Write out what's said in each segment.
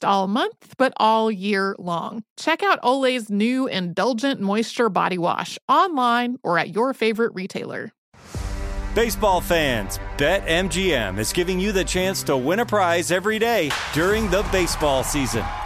all month, but all year long. Check out Olay's new Indulgent Moisture Body Wash online or at your favorite retailer. Baseball fans, BetMGM is giving you the chance to win a prize every day during the baseball season.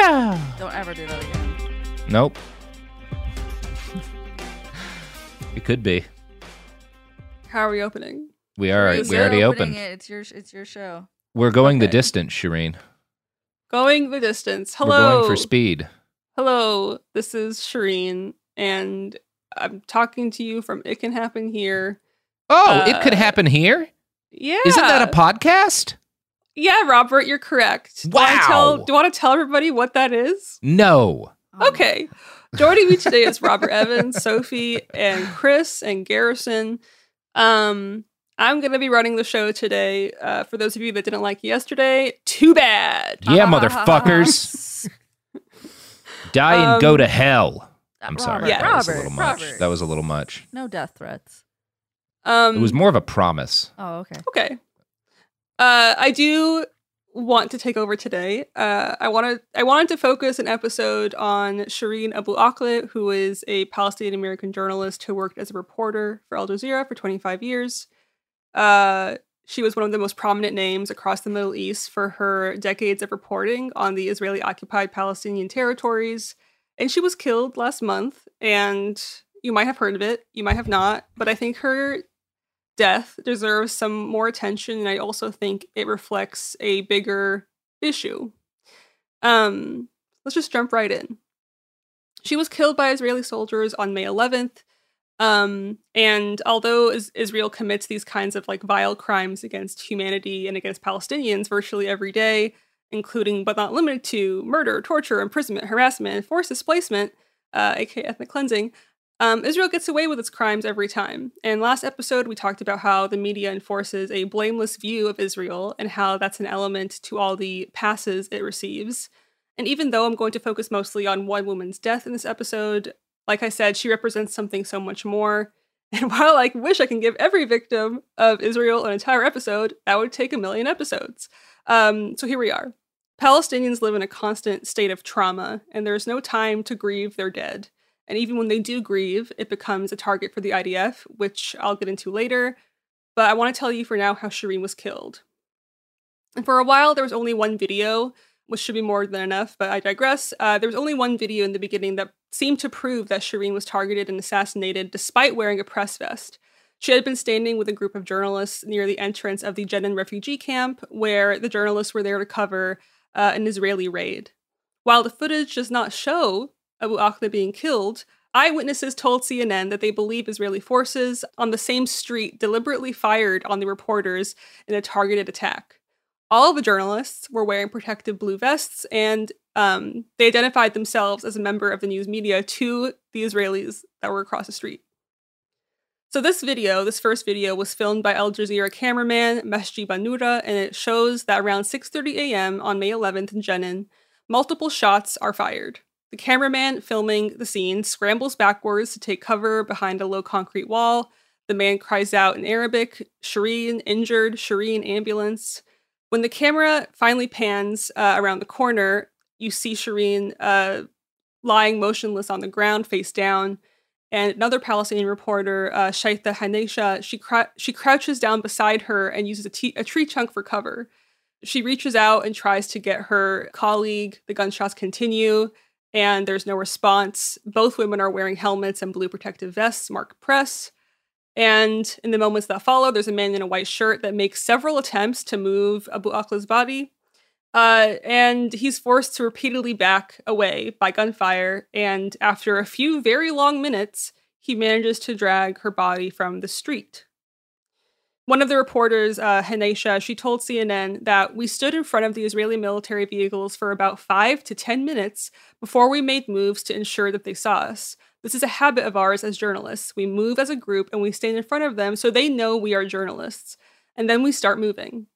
Yeah. Don't ever do that again. Nope. it could be. How are we opening? We are. You're We already opening opened. It. It's your it's your show. We're going the distance, Shireen. Going the distance. Hello. We're Hello. going for speed. Hello. This is Shireen, and I'm talking to you from It Can Happen Here. Oh, it could Uh, happen here. Yeah. Isn't that a podcast? Yeah, Robert, you're correct. Do I tell, Wow. do you want to tell everybody what that is? No. Oh. Okay. Joining me today is Robert Evans, Sophie, and Chris and Garrison. Um, I'm going to be running the show today. Uh, for those of you that didn't like yesterday, too bad. Yeah, motherfuckers. Die and go to hell. I'm Robert, sorry. Yeah. That was a little much. Robert. That was a little much. No death threats. Um, It was more of a promise. Oh, okay. Okay. Uh, I do want to take over today. Uh, I wanted I wanted to focus an episode on Shireen Abu Akleh, who is a Palestinian American journalist who worked as a reporter for Al Jazeera for 25 years. Uh, she was one of the most prominent names across the Middle East for her decades of reporting on the Israeli occupied Palestinian territories. And she was killed last month. And you might have heard of it, you might have not, but I think her death deserves some more attention and i also think it reflects a bigger issue. Um let's just jump right in. She was killed by israeli soldiers on may 11th um and although is- israel commits these kinds of like vile crimes against humanity and against palestinians virtually every day including but not limited to murder torture imprisonment harassment forced displacement uh, aka ethnic cleansing um, Israel gets away with its crimes every time. And last episode, we talked about how the media enforces a blameless view of Israel and how that's an element to all the passes it receives. And even though I'm going to focus mostly on one woman's death in this episode, like I said, she represents something so much more. And while I wish I can give every victim of Israel an entire episode, that would take a million episodes. Um, so here we are. Palestinians live in a constant state of trauma, and there's no time to grieve their dead. And even when they do grieve, it becomes a target for the IDF, which I'll get into later. But I want to tell you for now how Shireen was killed. And for a while, there was only one video, which should be more than enough, but I digress. Uh, there was only one video in the beginning that seemed to prove that Shireen was targeted and assassinated despite wearing a press vest. She had been standing with a group of journalists near the entrance of the Jenin refugee camp, where the journalists were there to cover uh, an Israeli raid. While the footage does not show Abu Akleh being killed, eyewitnesses told CNN that they believe Israeli forces on the same street deliberately fired on the reporters in a targeted attack. All of the journalists were wearing protective blue vests, and um, they identified themselves as a member of the news media to the Israelis that were across the street. So this video, this first video, was filmed by Al Jazeera cameraman Mehdi Banura, and it shows that around 6:30 a.m. on May 11th in Jenin, multiple shots are fired. The cameraman filming the scene scrambles backwards to take cover behind a low concrete wall. The man cries out in Arabic, Shireen, injured, Shireen, ambulance. When the camera finally pans uh, around the corner, you see Shireen uh, lying motionless on the ground, face down. And another Palestinian reporter, uh, Shatha Hanaysha, she, cr- she crouches down beside her and uses a, t- a tree trunk for cover. She reaches out and tries to get her colleague. The gunshots continue, and there's no response. Both women are wearing helmets and blue protective vests marked press. And in the moments that follow, there's a man in a white shirt that makes several attempts to move Abu Akleh's body. Uh, and he's forced to repeatedly back away by gunfire. And after a few very long minutes, he manages to drag her body from the street. One of the reporters, uh, Hanaysha, she told CNN that we stood in front of the Israeli military vehicles for about five to 10 minutes before we made moves to ensure that they saw us. This is a habit of ours as journalists. We move as a group and we stand in front of them so they know we are journalists. And then we start moving.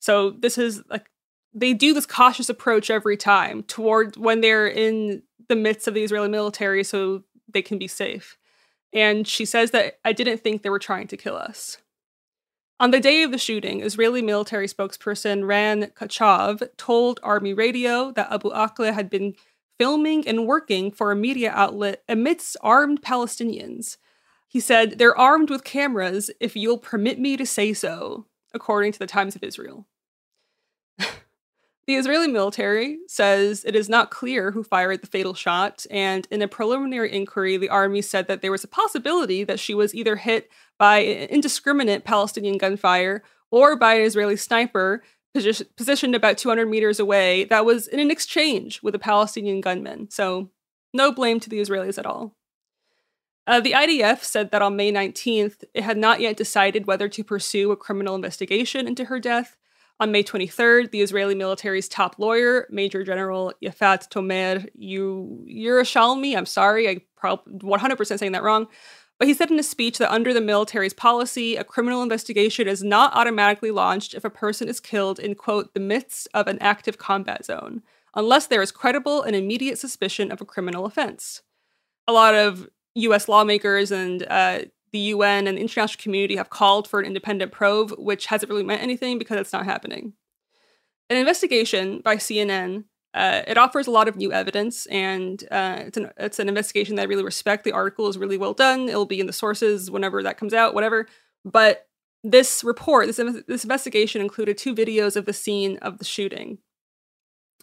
So this is like they do this cautious approach every time toward when they're in the midst of the Israeli military so they can be safe. And she says that I didn't think they were trying to kill us. On the day of the shooting, Israeli military spokesperson Ran Kochav told Army Radio that Abu Akleh had been filming and working for a media outlet amidst armed Palestinians. He said, They're armed with cameras if you'll permit me to say so, according to the Times of Israel. The Israeli military says it is not clear who fired the fatal shot, and in a preliminary inquiry, the army said that there was a possibility that she was either hit by indiscriminate Palestinian gunfire or by an Israeli sniper posi- positioned about 200 meters away that was in an exchange with a Palestinian gunman. So, no blame to the Israelis at all. Uh, the IDF said that on May 19th, it had not yet decided whether to pursue a criminal investigation into her death, on May 23rd, the Israeli military's top lawyer, Major General Yafat Tomer Yerushalmi, I'm sorry, I probably 100% saying that wrong, but he said in a speech that under the military's policy, a criminal investigation is not automatically launched if a person is killed in, quote, the midst of an active combat zone, unless there is credible and immediate suspicion of a criminal offense. A lot of US lawmakers and uh, the UN and the international community have called for an independent probe, which hasn't really meant anything because it's not happening. An investigation by CNN uh, it offers a lot of new evidence, and uh, it's, an, it's an investigation that I really respect. The article is really well done. It'll be in the sources whenever that comes out, whatever. But this report, this, this investigation included two videos of the scene of the shooting.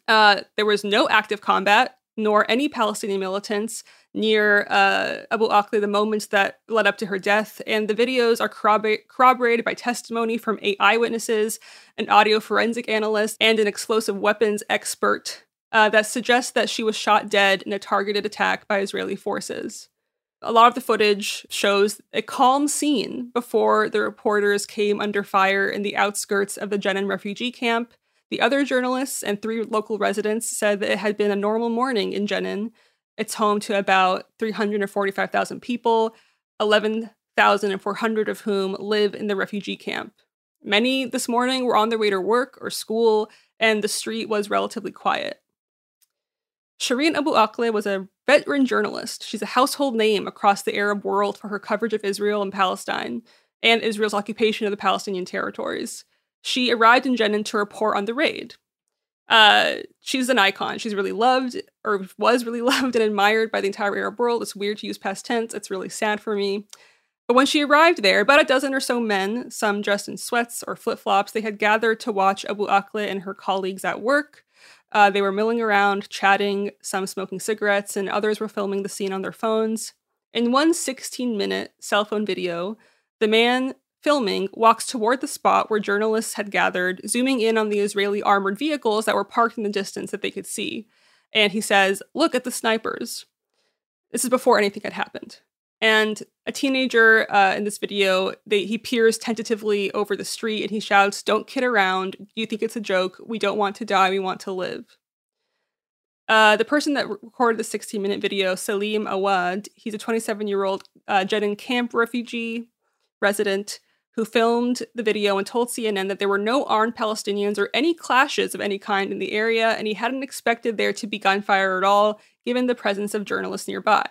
Uh, there was no active combat, nor any Palestinian militants near uh, Abu Akleh the moments that led up to her death. And the videos are corroborated by testimony from eight eyewitnesses, an audio forensic analyst, and an explosive weapons expert uh, that suggests that she was shot dead in a targeted attack by Israeli forces. A lot of the footage shows a calm scene before the reporters came under fire in the outskirts of the Jenin refugee camp. The other journalists and three local residents said that it had been a normal morning in Jenin, it's home to about 345,000 people, 11,400 of whom live in the refugee camp. Many this morning were on their way to work or school, and the street was relatively quiet. Shireen Abu Akleh was a veteran journalist. She's a household name across the Arab world for her coverage of Israel and Palestine and Israel's occupation of the Palestinian territories. She arrived in Jenin to report on the raid. Uh, she's an icon. She's really loved, or was really loved and admired by the entire Arab world. It's weird to use past tense. It's really sad for me. But when she arrived there, about a dozen or so men, some dressed in sweats or flip flops, they had gathered to watch Abu Akleh and her colleagues at work. Uh, they were milling around, chatting, some smoking cigarettes, and others were filming the scene on their phones. In one 16 minute cell phone video, the man filming walks toward the spot where journalists had gathered, zooming in on the Israeli armored vehicles that were parked in the distance that they could see. And he says, Look at the snipers. This is before anything had happened. And a teenager uh, in this video, they, he peers tentatively over the street and he shouts, Don't kid around. You think it's a joke. We don't want to die. We want to live. Uh, the person that recorded the 16 minute video, Salim Awad, he's a 27 year old uh, camp refugee resident who filmed the video and told CNN that there were no armed Palestinians or any clashes of any kind in the area, and he hadn't expected there to be gunfire at all, given the presence of journalists nearby.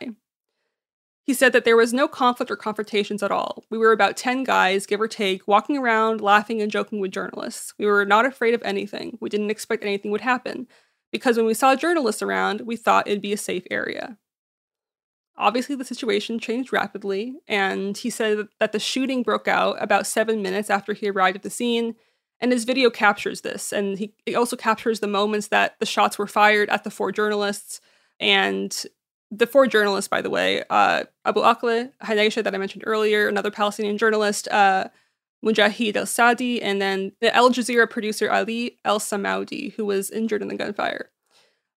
He said that there was no conflict or confrontations at all. We were about 10 guys, give or take, walking around, laughing and joking with journalists. We were not afraid of anything. We didn't expect anything would happen. Because when we saw journalists around, we thought it'd be a safe area. Obviously, the situation changed rapidly, and he said that the shooting broke out about seven minutes after he arrived at the scene. And his video captures this, and he it also captures the moments that the shots were fired at the four journalists. And the four journalists, by the way, uh, Abu Akleh, Hanaysha, that I mentioned earlier, another Palestinian journalist, uh, Mujahid al Sadi, and then the Al Jazeera producer Ali El Samoudi, who was injured in the gunfire.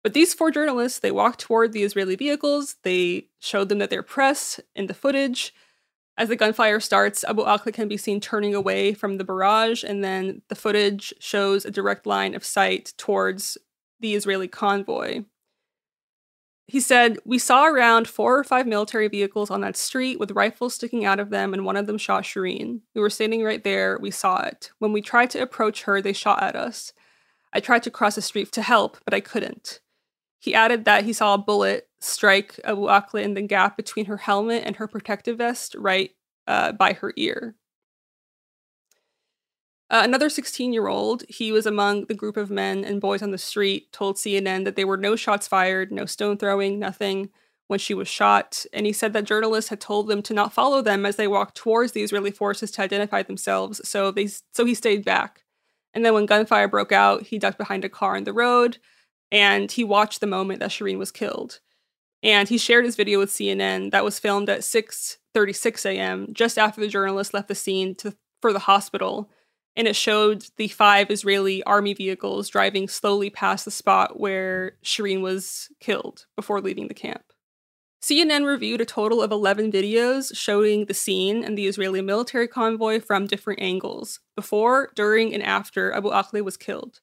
But these four journalists, they walked toward the Israeli vehicles. They showed them that they're press in the footage. As the gunfire starts, Abu Akleh can be seen turning away from the barrage, and then the footage shows a direct line of sight towards the Israeli convoy. He said, We saw around four or five military vehicles on that street with rifles sticking out of them, and one of them shot Shireen. We were standing right there. We saw it. When we tried to approach her, they shot at us. I tried to cross the street to help, but I couldn't. He added that he saw a bullet strike Abu Akleh in the gap between her helmet and her protective vest right uh, by her ear. Uh, another 16 year old, he was among the group of men and boys on the street, told CNN that there were no shots fired, no stone throwing, nothing when she was shot. And he said that journalists had told them to not follow them as they walked towards the Israeli forces to identify themselves. So they so he stayed back. And then when gunfire broke out, he ducked behind a car in the road and he watched the moment that Shireen was killed. And he shared his video with CNN that was filmed at 6:36 a.m. just after the journalist left the scene to for the hospital, and it showed the five Israeli army vehicles driving slowly past the spot where Shireen was killed before leaving the camp. CNN reviewed a total of 11 videos showing the scene and the Israeli military convoy from different angles, before, during, and after Abu Akleh was killed.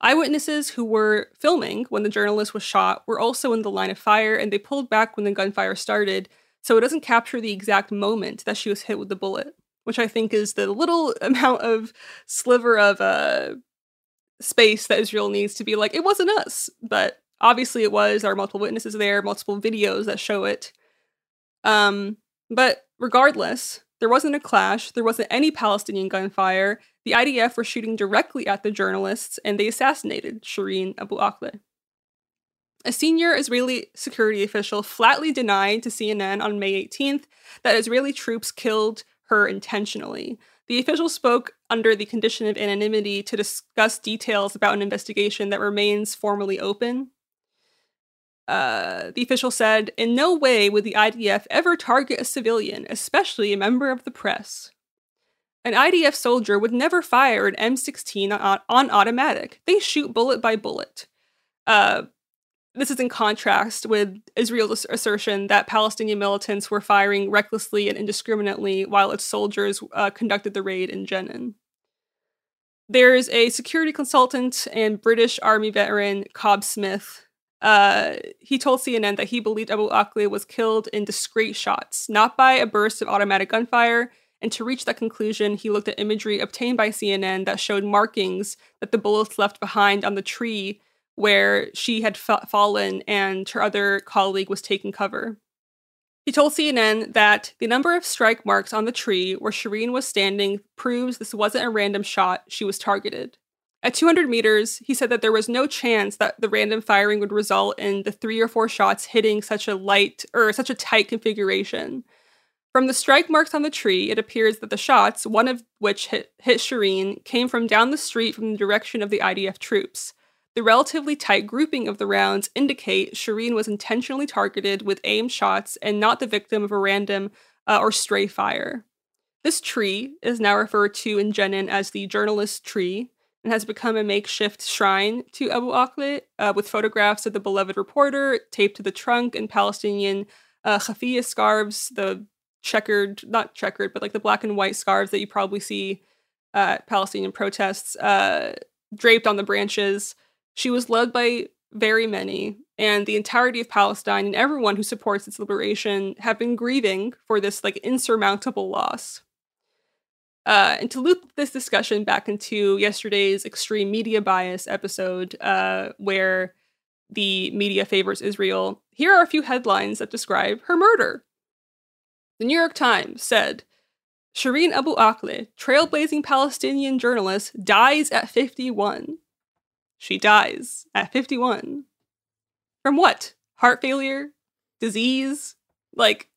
Eyewitnesses who were filming when the journalist was shot were also in the line of fire and they pulled back when the gunfire started, so it doesn't capture the exact moment that she was hit with the bullet, which I think is the little amount of sliver of uh, space that Israel needs to be like, it wasn't us. But obviously it was. There are multiple witnesses there, multiple videos that show it. Um, but regardless, there wasn't a clash, there wasn't any Palestinian gunfire. The IDF were shooting directly at the journalists and they assassinated Shireen Abu Akleh. A senior Israeli security official flatly denied to CNN on May 18th that Israeli troops killed her intentionally. The official spoke under the condition of anonymity to discuss details about an investigation that remains formally open. Uh, the official said, In no way would the IDF ever target a civilian, especially a member of the press. An IDF soldier would never fire an M16 on, on automatic. They shoot bullet by bullet. Uh, this is in contrast with Israel's assertion that Palestinian militants were firing recklessly and indiscriminately while its soldiers uh, conducted the raid in Jenin. There's a security consultant and British Army veteran, Cobb Smith, uh, he told CNN that he believed Abu Akleh was killed in discrete shots, not by a burst of automatic gunfire. And to reach that conclusion, he looked at imagery obtained by CNN that showed markings that the bullets left behind on the tree where she had fa- fallen and her other colleague was taking cover. He told CNN that the number of strike marks on the tree where Shireen was standing proves this wasn't a random shot, she was targeted. At 200 meters, he said that there was no chance that the random firing would result in the three or four shots hitting such a light or such a tight configuration. From the strike marks on the tree, it appears that the shots, one of which hit, hit Shireen, came from down the street from the direction of the IDF troops. The relatively tight grouping of the rounds indicate Shireen was intentionally targeted with aimed shots and not the victim of a random uh, or stray fire. This tree is now referred to in Jenin as the journalist tree and has become a makeshift shrine to Abu Akleh uh, with photographs of the beloved reporter taped to the trunk and Palestinian uh, scarves, the checkered, not checkered, but like the black and white scarves that you probably see at Palestinian protests, uh, draped on the branches. She was loved by very many, and the entirety of Palestine and everyone who supports its liberation have been grieving for this like insurmountable loss. Uh, and to loop this discussion back into yesterday's extreme media bias episode, uh, where the media favors Israel, here are a few headlines that describe her murder. The New York Times said Shireen Abu Akleh, trailblazing Palestinian journalist, dies at 51. She dies at 51. From what? Heart failure? Disease? Like,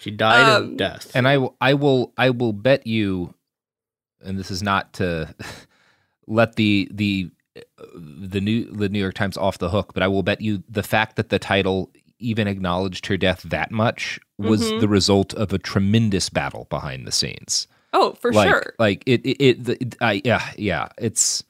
She died Um, of death. And I, will- I will, I will bet you, and this is not to let the the the new the New York Times off the hook, but I will bet you the fact that the title even acknowledged her death that much was Mhm. the result of a tremendous battle behind the scenes. oh, for like, sure. Like it, it, it the, I, yeah, yeah. It's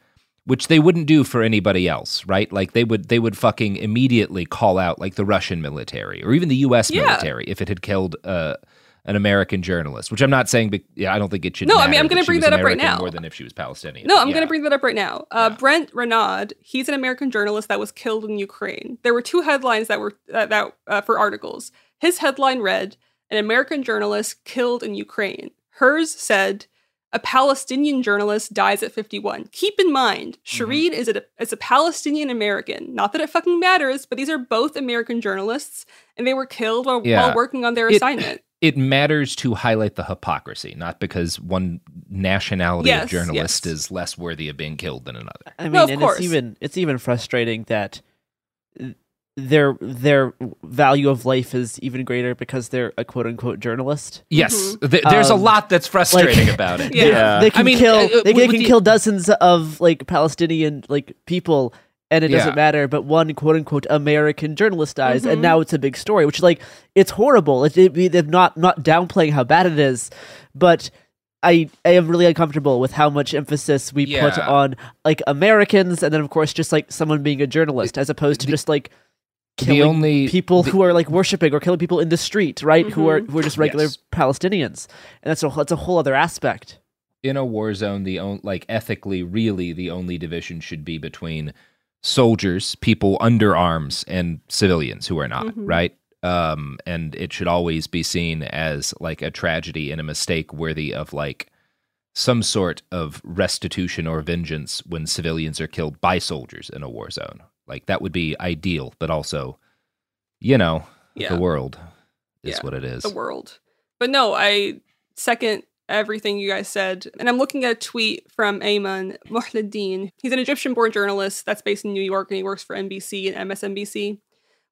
which they wouldn't do for anybody else, right? Like they would, they would fucking immediately call out like the Russian military or even the U.S. Yeah. military if it had killed uh, an American journalist. Which I'm not saying, be- yeah, I don't think it should. No, I mean, I'm gonna bring was that up right now. more than if she was Palestinian. No, I'm Yeah. going to bring that up right now. Uh, Brent Renaud, he's an American journalist that was killed in Ukraine. There were two headlines that were uh, that uh, for articles. His headline read, "An American journalist killed in Ukraine." Hers said, "A Palestinian journalist dies at 51." Keep in mind, Mm-hmm. Shireen is a is a Palestinian American. Not that it fucking matters, but these are both American journalists, and they were killed while, Yeah. while working on their It- assignment. It matters to highlight the hypocrisy, not because one nationality Yes, of journalist yes. is less worthy of being killed than another. I mean, No, of and course. it's even it's even frustrating that their their value of life is even greater because they're a quote unquote journalist. Yes, th- there's a Um, lot that's frustrating about it. Yeah. They, they can I mean, kill uh, uh, they, they can the- kill dozens of like Palestinian like people and it Yeah. doesn't matter but one quote unquote American journalist dies Mhm. and now it's a big story which like it's horrible it, it, they're not not downplaying how bad it is but I, I am really uncomfortable with how much emphasis we put on like Americans and then of course just like someone being a journalist as opposed to just like killing only- people the- who are like worshiping or killing people in the street right who are who are just regular Yes. Palestinians and that's a that's a whole other aspect in a war zone, the on, like ethically, really, the only division should be between soldiers, people under arms, and civilians who are not. Mhm. Right. Um, and it should always be seen as like a tragedy and a mistake worthy of like some sort of restitution or vengeance when civilians are killed by soldiers in a war zone. Like that would be ideal, but also, you know, Yeah. the world is Yeah, what it is. the world. But no, I second everything you guys said. And I'm looking at a tweet from Ayman Mohyeldin. He's an Egyptian born journalist that's based in New York and he works for NBC and MSNBC.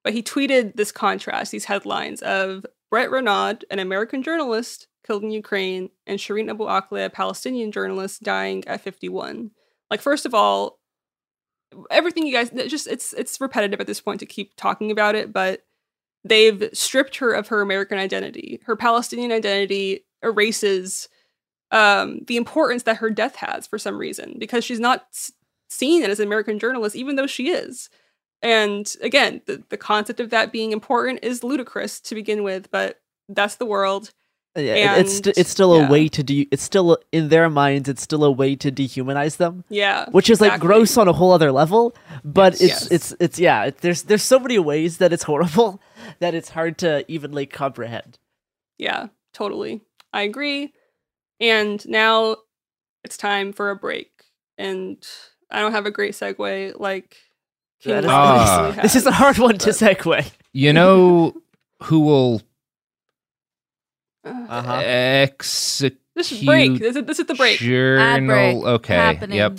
But he tweeted this contrast, these headlines of Brent Renaud, an American journalist killed in Ukraine, and Shireen Abu Akleh, a Palestinian journalist, dying at 51. Like, first of all, everything you guys just it's it's repetitive at this point to keep talking about it, but they've stripped her of her American identity. Her Palestinian identity erases um, the importance that her death has for some reason because she's not s- seen as an American journalist, even though she is. And again, the, the concept of that being important is ludicrous to begin with, but that's the world. Yeah, it- it's st- it's still a way to de- it's still in their minds it's still a way to dehumanize them. Yeah, Which is like gross on a whole other level, but it's Yes. it's it's yeah, it, there's there's so many ways that it's horrible that it's hard to even like comprehend. Yeah, totally. I agree. And now it's time for a break. And I don't have a great segue like King That is- Kong Ah. usually this is a hard one to segue. You know who will Uh-huh. Execute. This is break. This is, this is the break. Journal. break Okay. happening. Yep.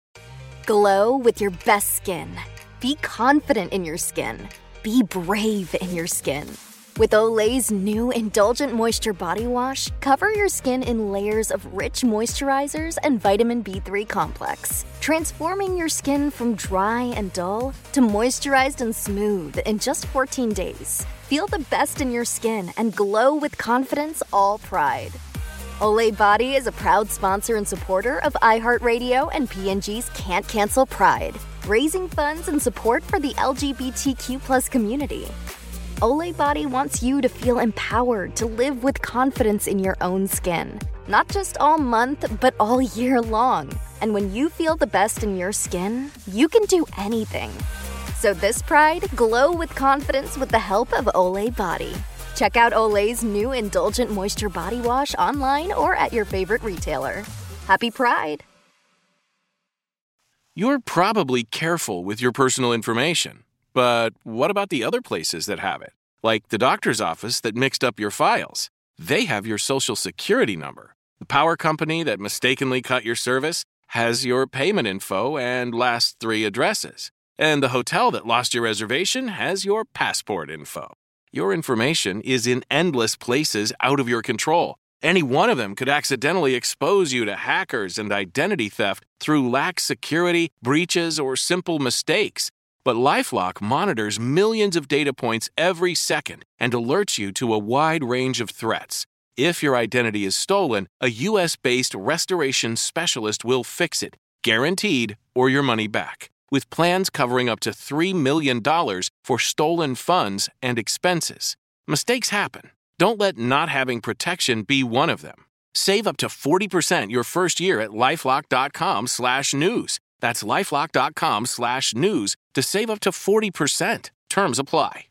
Glow with your best skin. Be confident in your skin. Be brave in your skin. With Olay's new Indulgent Moisture Body Wash, cover your skin in layers of rich moisturizers and vitamin B3 complex, transforming your skin from dry and dull to moisturized and smooth in just 14 days. Feel the best in your skin and glow with confidence all pride. Olay Body is a proud sponsor and supporter of iHeartRadio and P&G's Can't Cancel Pride, raising funds and support for the LGBTQ plus community. Olay Body wants you to feel empowered to live with confidence in your own skin, not just all month, but all year long. And when you feel the best in your skin, you can do anything. So this Pride, glow with confidence with the help of Olay Body. Check out Olay's new Indulgent Moisture Body Wash online or at your favorite retailer. Happy Pride! You're probably careful with your personal information, but what about the other places that have it? Like the doctor's office that mixed up your files. They have your social security number. The power company that mistakenly cut your service has your payment info and last three addresses. And the hotel that lost your reservation has your passport info. Your information is in endless places out of your control. Any one of them could accidentally expose you to hackers and identity theft through lax security, breaches, or simple mistakes. But Lifelock monitors millions of data points every second and alerts you to a wide range of threats. If your identity is stolen, a US based restoration specialist will fix it, guaranteed, or your money back. With plans covering up to $3 million for stolen funds and expenses. Mistakes happen. Don't let not having protection be one of them. Save up to 40% your first year at lifelock.com slash news. That's lifelock.com slash news to save up to 40%. Terms apply.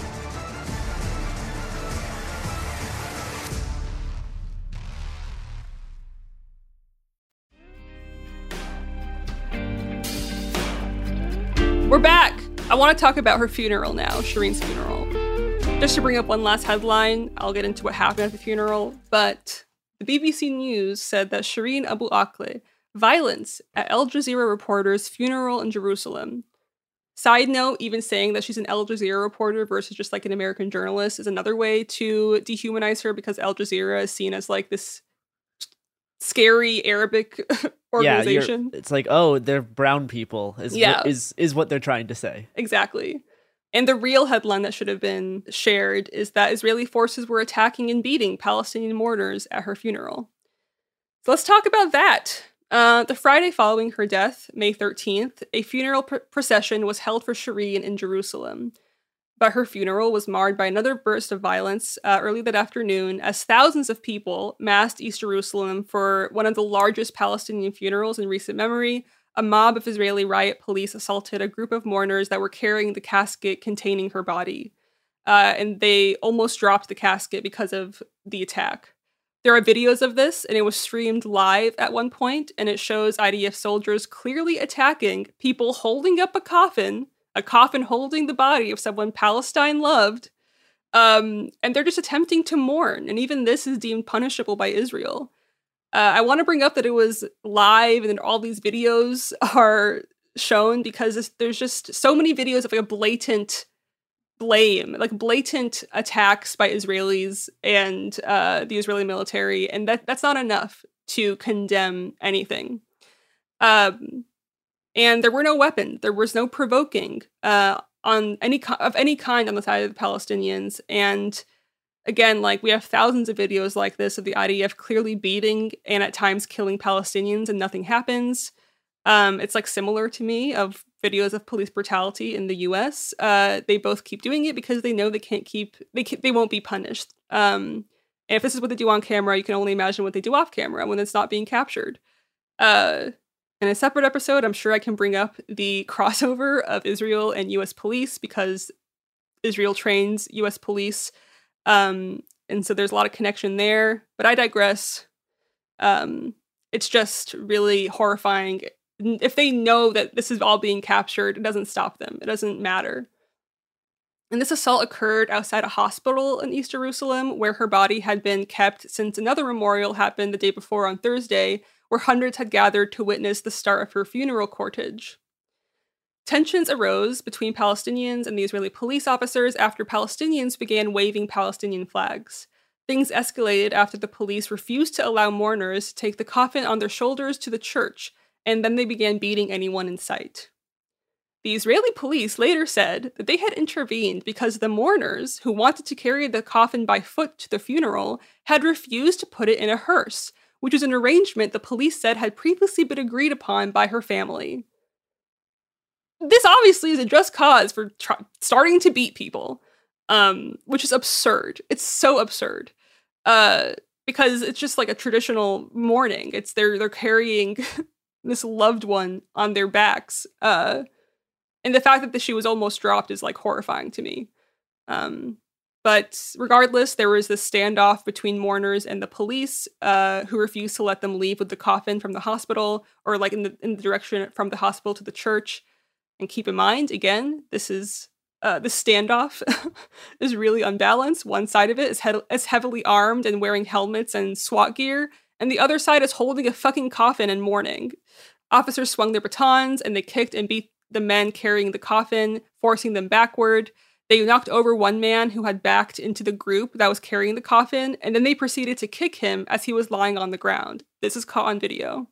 Want to talk about her funeral now, Shireen's funeral. Just to bring up one last headline, I'll get into what happened at the funeral, but the BBC News said that Shireen Abu Akleh, violence at Al Jazeera reporter's funeral in Jerusalem. Side note, even saying that she's an Al Jazeera reporter versus just like an American journalist is another way to dehumanize her because Al Jazeera is seen as like this scary Arabic organization. Yeah, it's like, oh, they're brown people. Is Yeah. what, is is what they're trying to say. Exactly. And the real headline that should have been shared is that Israeli forces were attacking and beating Palestinian mourners at her funeral. So let's talk about that. Uh, the Friday following her death, May 13th, a funeral pr- procession was held for Shireen in Jerusalem. But her funeral was marred by another burst of violence uh, early that afternoon as thousands of people massed East Jerusalem for one of the largest Palestinian funerals in recent memory. A mob of Israeli riot police assaulted a group of mourners that were carrying the casket containing her body. Uh, and they almost dropped the casket because of the attack. There are videos of this, and it was streamed live at one point, and it shows IDF soldiers clearly attacking people holding up a coffin, a coffin holding the body of someone Palestine loved, um, and they're just attempting to mourn. And even this is deemed punishable by Israel. Uh, I want to bring up that it was live, and all these videos are shown because there's just so many videos of like a blatant blame, like blatant attacks by Israelis and uh, the Israeli military, and that that's not enough to condemn anything. Um, and there were no weapons. There was no provoking uh, on any of any kind on the side of the Palestinians. And again, like we have thousands of videos like this of the IDF clearly beating and at times killing Palestinians, and nothing happens. Um, it's like similar to me of videos of police brutality in the U.S. Uh, they both keep doing it because they know they can't keep they can, they won't be punished. Um, and if this is what they do on camera, you can only imagine what they do off camera when it's not being captured. Uh, in a separate episode, I'm sure I can bring up the crossover of Israel and U.S. police because Israel trains U.S. police, um, and so there's a lot of connection there. But I digress. Um, it's just really horrifying if they know that this is all being captured, it doesn't stop them. It doesn't matter. And this assault occurred outside a hospital in East Jerusalem, where her body had been kept since another memorial happened the day before on Thursday, where hundreds had gathered to witness the start of her funeral cortege. Tensions arose between Palestinians and the Israeli police officers after Palestinians began waving Palestinian flags. Things escalated after the police refused to allow mourners to take the coffin on their shoulders to the church, and then they began beating anyone in sight. The Israeli police later said that they had intervened because the mourners, who wanted to carry the coffin by foot to the funeral, had refused to put it in a hearse, which was an arrangement the police said had previously been agreed upon by her family. This obviously is a just cause for tr- starting to beat people, um, which is absurd. It's so absurd. Uh, because it's just like a traditional mourning. It's they're they're carrying this loved one on their backs. Uh, and the fact that she was almost dropped is like horrifying to me. Um, but regardless, there was this standoff between mourners and the police, uh, who refused to let them leave with the coffin from the hospital, or like in the in the direction from the hospital to the church. And keep in mind, again, this is uh, the standoff is really unbalanced. One side of it is, he- is heavily armed and wearing helmets and SWAT gear, and the other side is holding a fucking coffin and mourning. Officers swung their batons and they kicked and beat the men carrying the coffin, forcing them backward. They knocked over one man who had backed into the group that was carrying the coffin, and then they proceeded to kick him as he was lying on the ground. This is caught on video.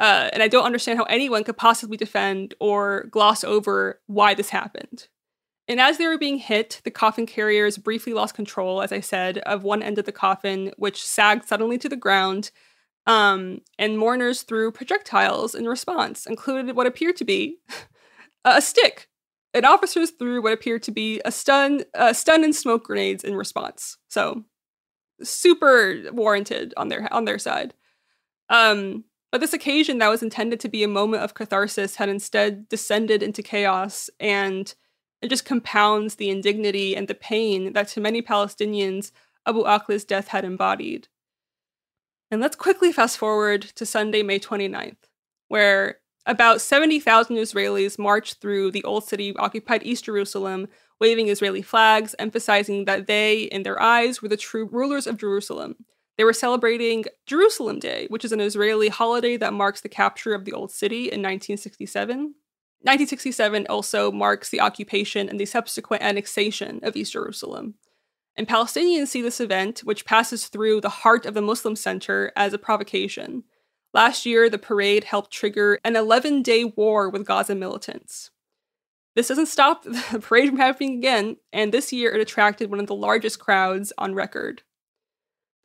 Uh, and I don't understand how anyone could possibly defend or gloss over why this happened. And as they were being hit, the coffin carriers briefly lost control, as I said, of one end of the coffin, which sagged suddenly to the ground. Um, and mourners threw projectiles in response, included what appeared to be a stick. And officers threw what appeared to be a stun, uh, stun and smoke grenades in response. So, super warranted on their on their side. Um, but this occasion that was intended to be a moment of catharsis had instead descended into chaos and it just compounds the indignity and the pain that to many Palestinians Abu Akleh's death had embodied. And let's quickly fast forward to Sunday, May 29th, where about 70,000 Israelis marched through the old city occupied East Jerusalem, waving Israeli flags, emphasizing that they, in their eyes, were the true rulers of Jerusalem. They were celebrating Jerusalem Day, which is an Israeli holiday that marks the capture of the old city in 1967. 1967 also marks the occupation and the subsequent annexation of East Jerusalem. And Palestinians see this event, which passes through the heart of the Muslim center, as a provocation. Last year, the parade helped trigger an 11 day war with Gaza militants. This doesn't stop the parade from happening again, and this year it attracted one of the largest crowds on record.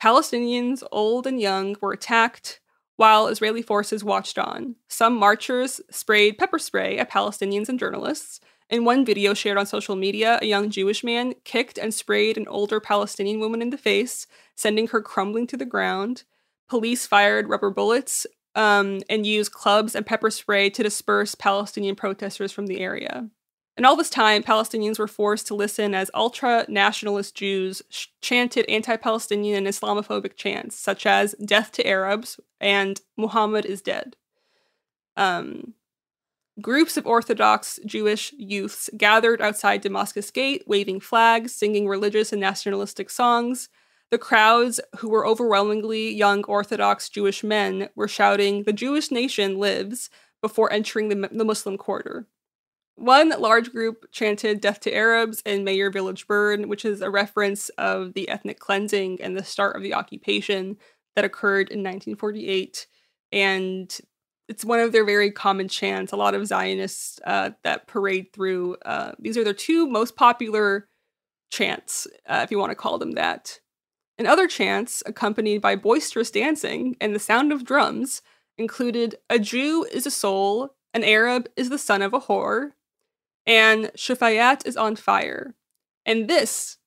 Palestinians, old and young, were attacked, while Israeli forces watched on. Some marchers sprayed pepper spray at Palestinians and journalists. In one video shared on social media, a young Jewish man kicked and sprayed an older Palestinian woman in the face, sending her crumbling to the ground. Police fired rubber bullets um, and used clubs and pepper spray to disperse Palestinian protesters from the area. And all this time, Palestinians were forced to listen as ultra nationalist Jews sh- chanted anti Palestinian and Islamophobic chants, such as Death to Arabs and Muhammad is dead. Um, groups of Orthodox Jewish youths gathered outside Damascus Gate, waving flags, singing religious and nationalistic songs. The crowds, who were overwhelmingly young Orthodox Jewish men, were shouting, The Jewish nation lives, before entering the, the Muslim quarter. One large group chanted Death to Arabs and May Your Village Burn, which is a reference of the ethnic cleansing and the start of the occupation that occurred in 1948. And it's one of their very common chants. A lot of Zionists uh, that parade through. Uh, these are their two most popular chants, uh, if you want to call them that. And other chants, accompanied by boisterous dancing and the sound of drums, included A Jew is a soul, an Arab is the son of a whore, and Shafayat is on fire. And this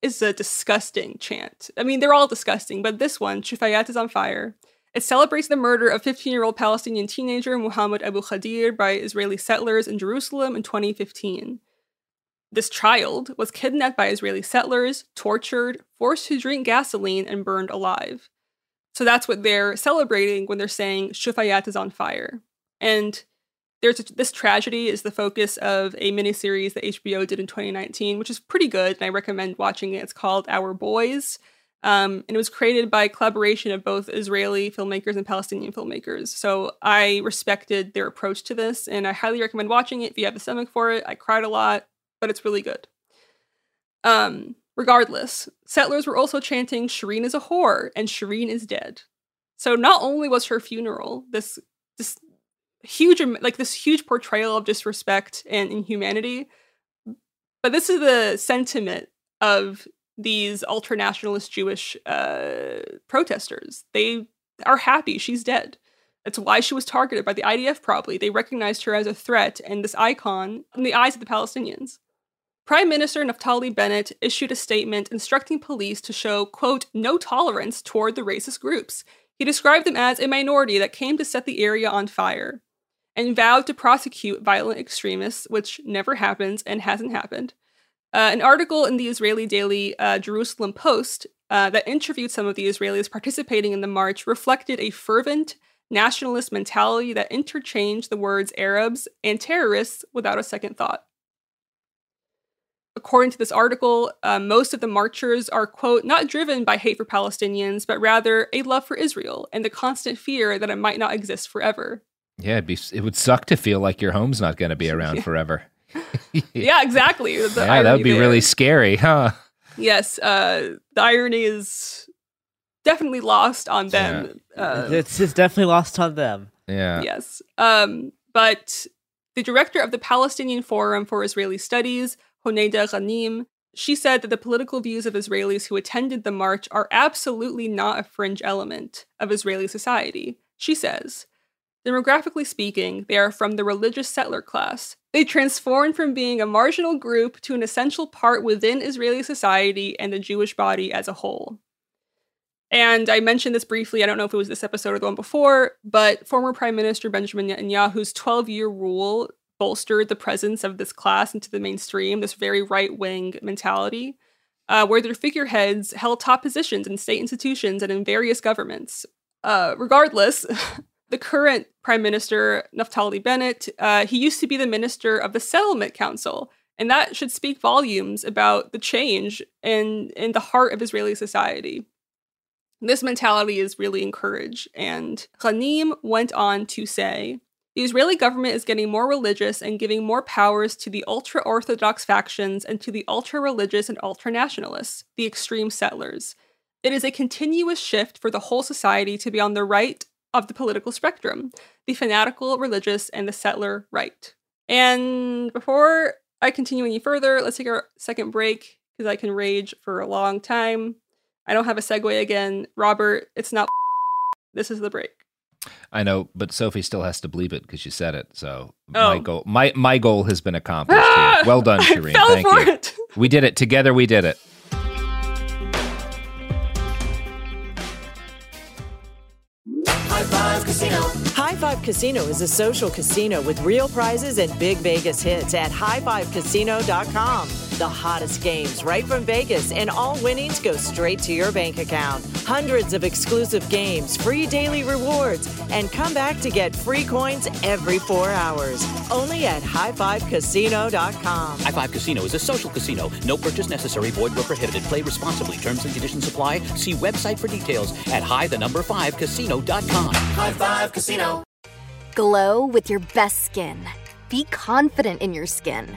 is a disgusting chant. I mean, they're all disgusting, but this one, Shafayat is on fire. It celebrates the murder of 15 year old Palestinian teenager Muhammad Abu Khadir by Israeli settlers in Jerusalem in 2015. This child was kidnapped by Israeli settlers, tortured, forced to drink gasoline, and burned alive. So that's what they're celebrating when they're saying Shufayat is on fire. And there's a, this tragedy is the focus of a miniseries that HBO did in 2019, which is pretty good, and I recommend watching it. It's called Our Boys, um, and it was created by collaboration of both Israeli filmmakers and Palestinian filmmakers. So I respected their approach to this, and I highly recommend watching it if you have the stomach for it. I cried a lot, but it's really good. Um, regardless, settlers were also chanting "Shireen is a whore" and "Shireen is dead." So not only was her funeral this this huge like this huge portrayal of disrespect and inhumanity, but this is the sentiment of these ultra nationalist Jewish uh, protesters. They are happy she's dead. That's why she was targeted by the IDF, probably. They recognized her as a threat and this icon in the eyes of the Palestinians. Prime Minister Naftali Bennett issued a statement instructing police to show, quote, no tolerance toward the racist groups. He described them as a minority that came to set the area on fire and vowed to prosecute violent extremists, which never happens and hasn't happened. Uh, an article in the Israeli daily uh, Jerusalem Post uh, that interviewed some of the Israelis participating in the march reflected a fervent nationalist mentality that interchanged the words Arabs and terrorists without a second thought. According to this article, uh, most of the marchers are, quote, not driven by hate for Palestinians, but rather a love for Israel and the constant fear that it might not exist forever. Yeah, it'd be, it would suck to feel like your home's not going to be around forever. yeah, exactly. The yeah, that would be there. really scary, huh? Yes, uh, the irony is definitely lost on them. Yeah. Uh, it's, it's definitely lost on them. Yeah. Yes. Um, but the director of the Palestinian Forum for Israeli Studies, Honeida Ghanim, she said that the political views of Israelis who attended the march are absolutely not a fringe element of Israeli society. She says, Demographically speaking, they are from the religious settler class. They transformed from being a marginal group to an essential part within Israeli society and the Jewish body as a whole. And I mentioned this briefly, I don't know if it was this episode or the one before, but former Prime Minister Benjamin Netanyahu's 12 year rule bolstered the presence of this class into the mainstream, this very right wing mentality, uh, where their figureheads held top positions in state institutions and in various governments. Uh, regardless, the current prime minister Naftali Bennett, uh, he used to be the minister of the Settlement Council, and that should speak volumes about the change in in the heart of Israeli society. This mentality is really encouraged, and Ghanim went on to say. The Israeli government is getting more religious and giving more powers to the ultra Orthodox factions and to the ultra religious and ultra nationalists, the extreme settlers. It is a continuous shift for the whole society to be on the right of the political spectrum the fanatical, religious, and the settler right. And before I continue any further, let's take a second break because I can rage for a long time. I don't have a segue again. Robert, it's not. This is the break. I know, but Sophie still has to believe it because she said it. So Oh. my goal, my my goal has been accomplished. here. Ah! Well done, I Shireen. fell Thank for you. it. We did it together. We did it. High Five Casino. High Five Casino is a social casino with real prizes and big Vegas hits at highfivecasino.com. The hottest games right from Vegas, and all winnings go straight to your bank account. Hundreds of exclusive games, free daily rewards, and come back to get free coins every four hours. Only at highfivecasino.com. High Five Casino is a social casino. No purchase necessary. Void where prohibited. Play responsibly. Terms and conditions apply. See website for details at high the number five casino.com. High Five Casino. Glow with your best skin. Be confident in your skin.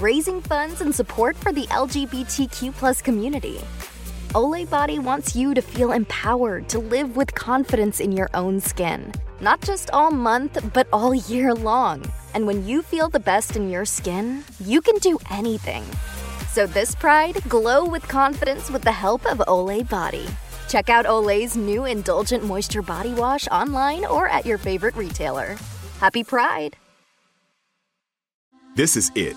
raising funds and support for the LGBTQ plus community. Olay Body wants you to feel empowered to live with confidence in your own skin, not just all month, but all year long. And when you feel the best in your skin, you can do anything. So this Pride, glow with confidence with the help of Olay Body. Check out Olay's new Indulgent Moisture Body Wash online or at your favorite retailer. Happy Pride! This is it.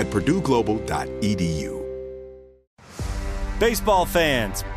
at purdueglobal.edu. Baseball fans,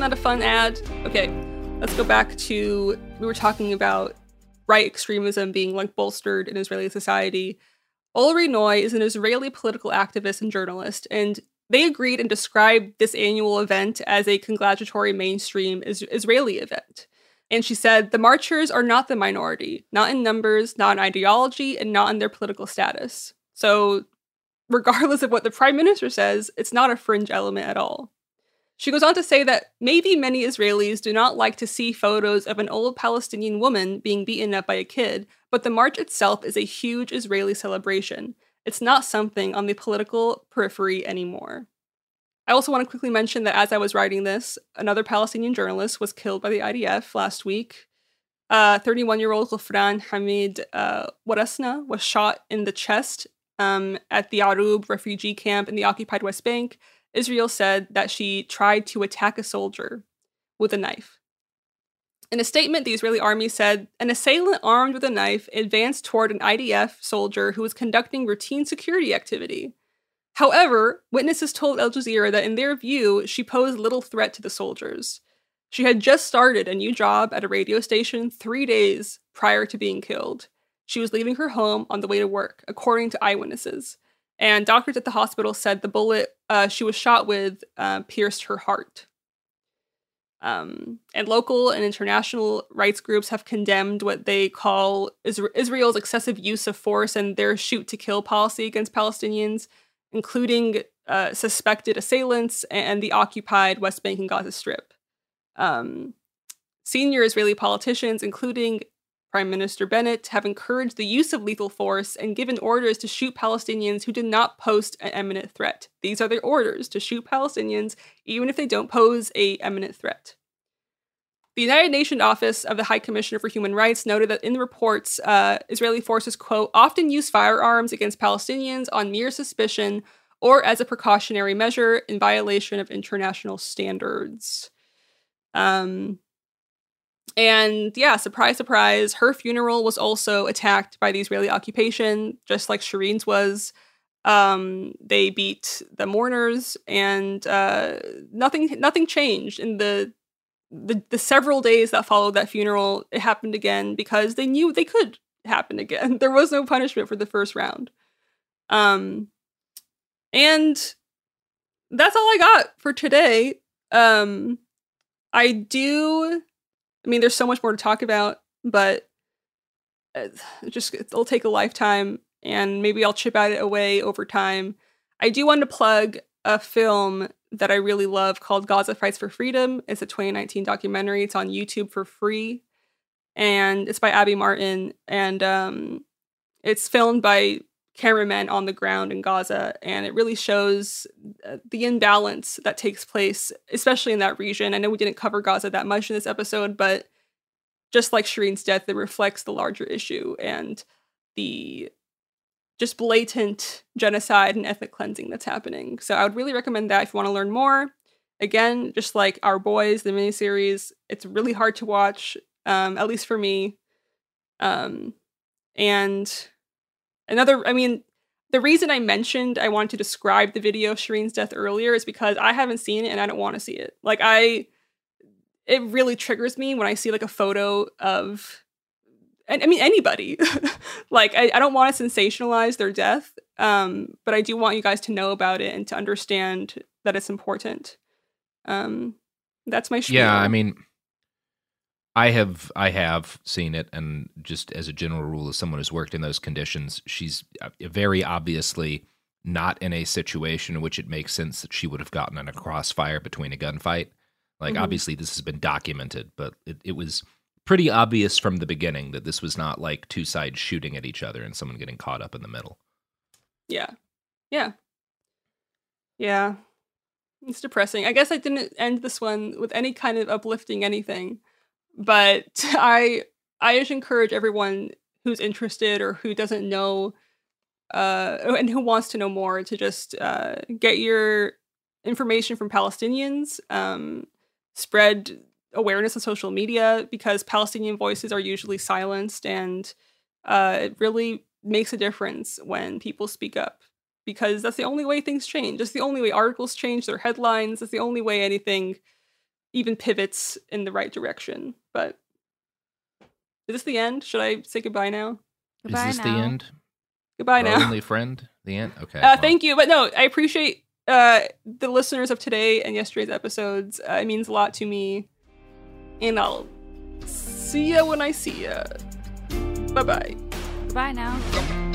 Wasn't that a fun ad? Okay. Let's go back to we were talking about right extremism being like bolstered in Israeli society. Orly Noy is an Israeli political activist and journalist, and they agreed and described this annual event as a congratulatory mainstream is- Israeli event. And she said the marchers are not the minority, not in numbers, not in ideology, and not in their political status. So, regardless of what the prime minister says, it's not a fringe element at all. She goes on to say that maybe many Israelis do not like to see photos of an old Palestinian woman being beaten up by a kid, but the march itself is a huge Israeli celebration. It's not something on the political periphery anymore. I also want to quickly mention that as I was writing this, another Palestinian journalist was killed by the IDF last week. 31 uh, year old Ghufran Hamid uh, Waresna was shot in the chest um, at the Arub refugee camp in the occupied West Bank. Israel said that she tried to attack a soldier with a knife. In a statement, the Israeli army said an assailant armed with a knife advanced toward an IDF soldier who was conducting routine security activity. However, witnesses told Al Jazeera that in their view, she posed little threat to the soldiers. She had just started a new job at a radio station three days prior to being killed. She was leaving her home on the way to work, according to eyewitnesses. And doctors at the hospital said the bullet uh, she was shot with uh, pierced her heart. Um, and local and international rights groups have condemned what they call Israel's excessive use of force and their shoot to kill policy against Palestinians, including uh, suspected assailants and the occupied West Bank and Gaza Strip. Um, senior Israeli politicians, including Prime Minister Bennett, have encouraged the use of lethal force and given orders to shoot Palestinians who did not pose an imminent threat. These are their orders to shoot Palestinians even if they don't pose a imminent threat. The United Nations Office of the High Commissioner for Human Rights noted that in the reports, uh, Israeli forces, quote, often use firearms against Palestinians on mere suspicion or as a precautionary measure in violation of international standards. Um, and yeah, surprise, surprise, her funeral was also attacked by the Israeli occupation, just like Shireen's was. Um, they beat the mourners, and uh, nothing, nothing changed in the, the the several days that followed that funeral. It happened again because they knew they could happen again. There was no punishment for the first round. Um, and that's all I got for today. Um, I do I mean, there's so much more to talk about, but uh, just it'll take a lifetime, and maybe I'll chip at it away over time. I do want to plug a film that I really love called Gaza Fights for Freedom. It's a 2019 documentary. It's on YouTube for free, and it's by Abby Martin, and um, it's filmed by cameramen on the ground in Gaza, and it really shows uh, the imbalance that takes place, especially in that region. I know we didn't cover Gaza that much in this episode, but just like Shireen's death, it reflects the larger issue and the just blatant genocide and ethnic cleansing that's happening. So I would really recommend that if you want to learn more. Again, just like Our Boys, the miniseries, it's really hard to watch, um, at least for me. Um, and Another, I mean, the reason I mentioned I wanted to describe the video of Shireen's death earlier is because I haven't seen it and I don't want to see it. Like I it really triggers me when I see like a photo of and I mean anybody. like I, I don't want to sensationalize their death. Um, but I do want you guys to know about it and to understand that it's important. Um that's my spiel. Yeah, I mean I have I have seen it, and just as a general rule, as someone who's worked in those conditions, she's uh, very obviously not in a situation in which it makes sense that she would have gotten in a crossfire between a gunfight. Like mm-hmm. obviously this has been documented, but it, it was pretty obvious from the beginning that this was not like two sides shooting at each other and someone getting caught up in the middle. Yeah. Yeah. Yeah. It's depressing. I guess I didn't end this one with any kind of uplifting anything but I I just encourage everyone who's interested or who doesn't know uh, and who wants to know more to just uh, get your information from Palestinians, um, spread awareness on social media because Palestinian voices are usually silenced, and uh, it really makes a difference when people speak up because that's the only way things change. That's the only way articles change their headlines. That's the only way anything even pivots in the right direction. But is this the end? Should I say goodbye now? Goodbye is this now. the end? Goodbye Our now. Only friend. The end. Okay. Uh, well. Thank you, but no, I appreciate uh, the listeners of today and yesterday's episodes. Uh, it means a lot to me, and I'll see ya when I see ya. Bye bye. Bye now.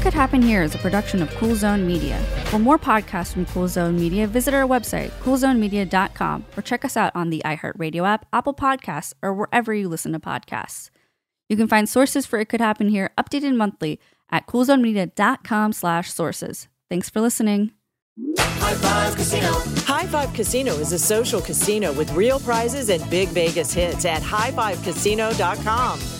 It Could Happen Here is a production of Cool Zone Media. For more podcasts from Cool Zone Media, visit our website, coolzonemedia.com, or check us out on the iHeartRadio app, Apple Podcasts, or wherever you listen to podcasts. You can find sources for It Could Happen Here updated monthly at coolzonemedia.com slash sources. Thanks for listening. High Five Casino. High Five Casino is a social casino with real prizes and big Vegas hits at highfivecasino.com.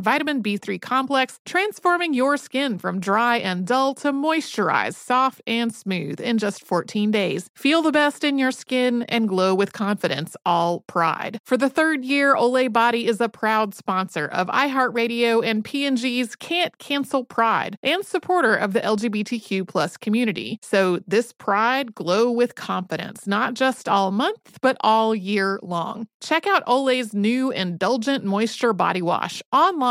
vitamin B3 complex, transforming your skin from dry and dull to moisturized, soft, and smooth in just 14 days. Feel the best in your skin and glow with confidence, all pride. For the third year, Olay Body is a proud sponsor of iHeartRadio and P&G's Can't Cancel Pride and supporter of the LGBTQ plus community. So this pride glow with confidence, not just all month, but all year long. Check out Olay's new Indulgent Moisture Body Wash online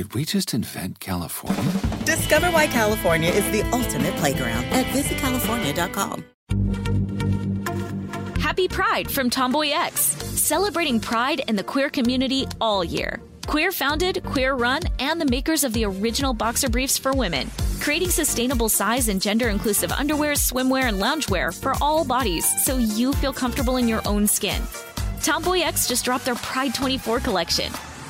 Did we just invent California? Discover why California is the ultimate playground at visitcalifornia.com. Happy Pride from Tomboy X, celebrating pride and the queer community all year. Queer founded, queer run, and the makers of the original boxer briefs for women, creating sustainable size and gender inclusive underwear, swimwear, and loungewear for all bodies so you feel comfortable in your own skin. Tomboy X just dropped their Pride 24 collection.